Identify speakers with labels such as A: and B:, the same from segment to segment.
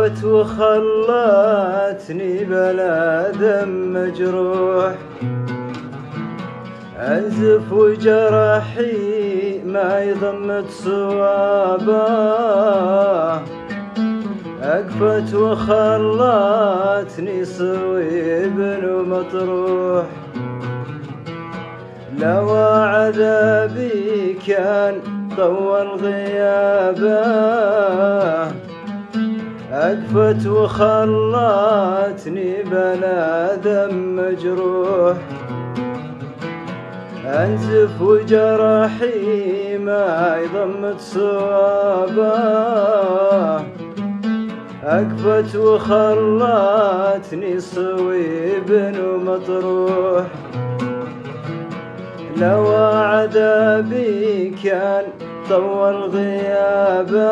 A: أكفت وخلتني بلا ذم مجروح. أنزف وجرحي ما يضمت صوابه أكفت وخلتني صويب ومطروح لو عذابي كان طول غيابه. أكفت وخلتني بلا دم مجروح. أنزف وجرحي ما يضمت صوابه. أكفت وخلتني صويب ومطروح لو عذابي كان طول غيابه.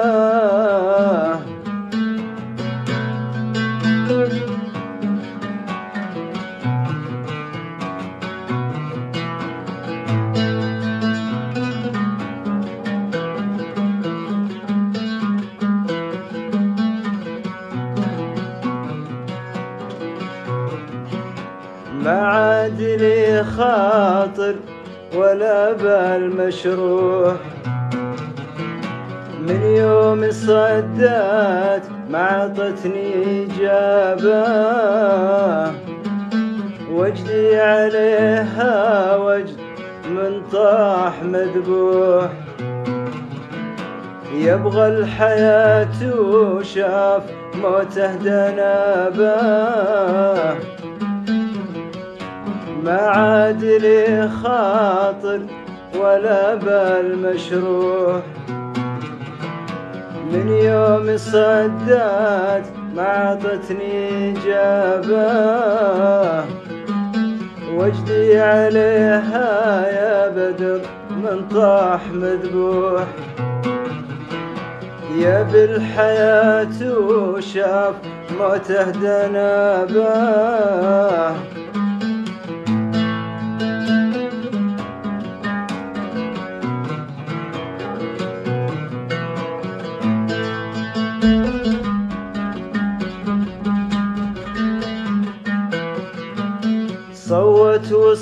A: خاطر ولا بال مشروح. من يوم صدات ما عطتني إجابة وجدي عليها وجد من طاح مذبوح. يبغى الحياة وشاف موته دنابه ما عاد لي خاطر ولا بال مشروح. من يوم صدات ما عطتني إجابة وجدي عليها يا بدر من طاح مذبوح. يا بالحياة وشاف موته دنابه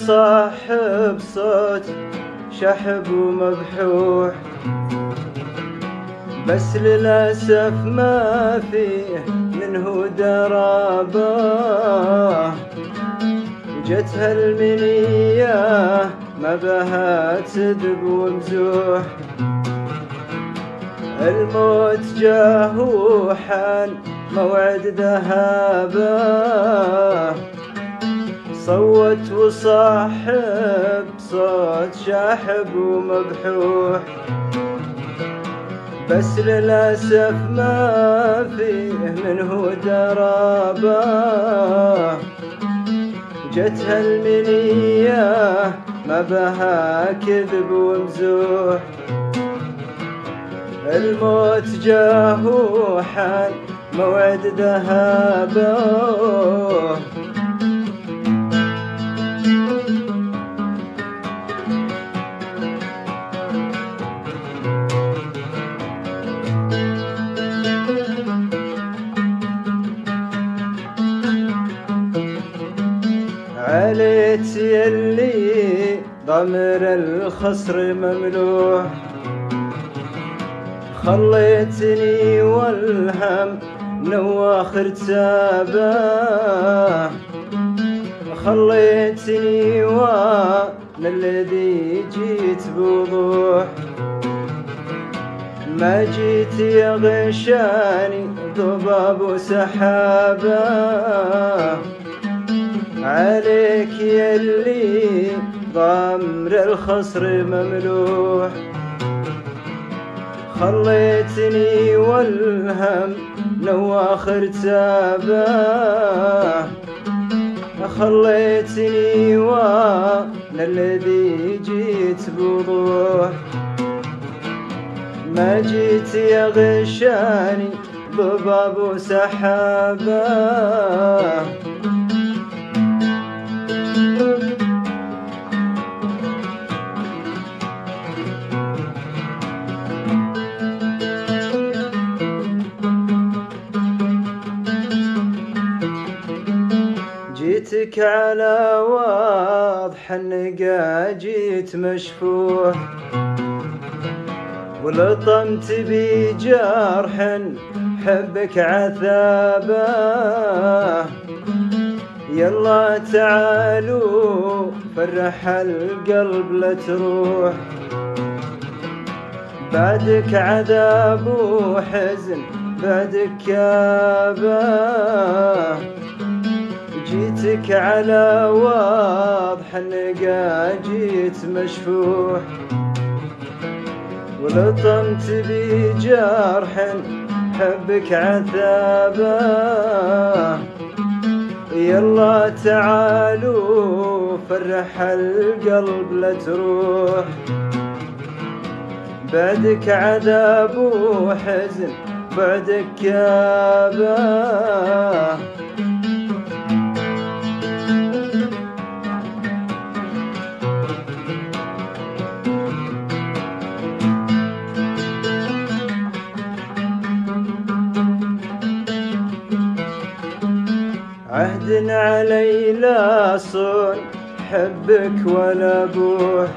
A: صوت وصاحب صوت شحب ومبحوح. بس للأسف ما فيه منه درابة. جتها المنية ما بها تدب ومزوح. الموت جاه وحان موعد ذهابة. صوت وصاحب صوت شاحب ومبحوح بس للأسف ما فيه منه درابة. جتها المنية ما بها كذب ومزوح. الموت جاه وحان موعد ذهابه. ضمر الخصر مملوح خليتني والهم نواخر تابه خليتني وأنا الذي جيت بوضوح. ما جيت يغشاني ضباب وسحابة. عليك يلي ضمر الخصر مملوح. خليتني والهم نواخر تابه. خليتني وأنا الذي جيت بوضوح ما جيت يغشاني ضباب وسحابه. بعدك على واضح النقا جيت مشفوح ولطمت بجرح حبك عذابه يلا تعالوا فرح القلب لا تروح. بعدك عذاب وحزن بعدك كابة. جيتك على واضح النقا جيت مشفوح. ولطمت بجرح حبك عذابه. يلا تعالوا فرح القلب لا تروح. بعدك عذاب وحزن بعدك كابه. عهد علي لا صون حبك ولا بوح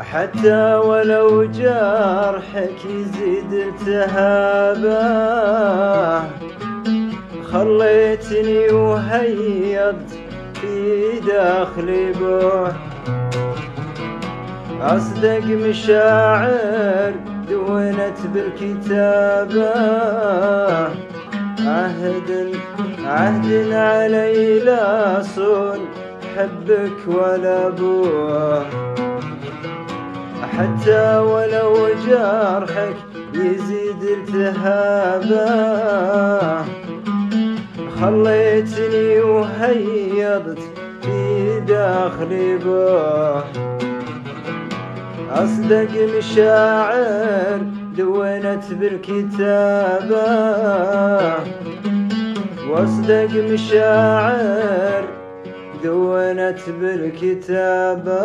A: حتى ولو جرحك يزيد التهابه خليتني وهيضت في داخلي بوح أصدق مشاعر دونت بالكتابة. عهد عهد علي لا صون حبك ولا بوح حتى ولو جرحك يزيد التهابه خليتني وهيضت في داخلي بوح أصدق مشاعر دونت بالكتابة. واصدق مشاعر دونت بالكتابة.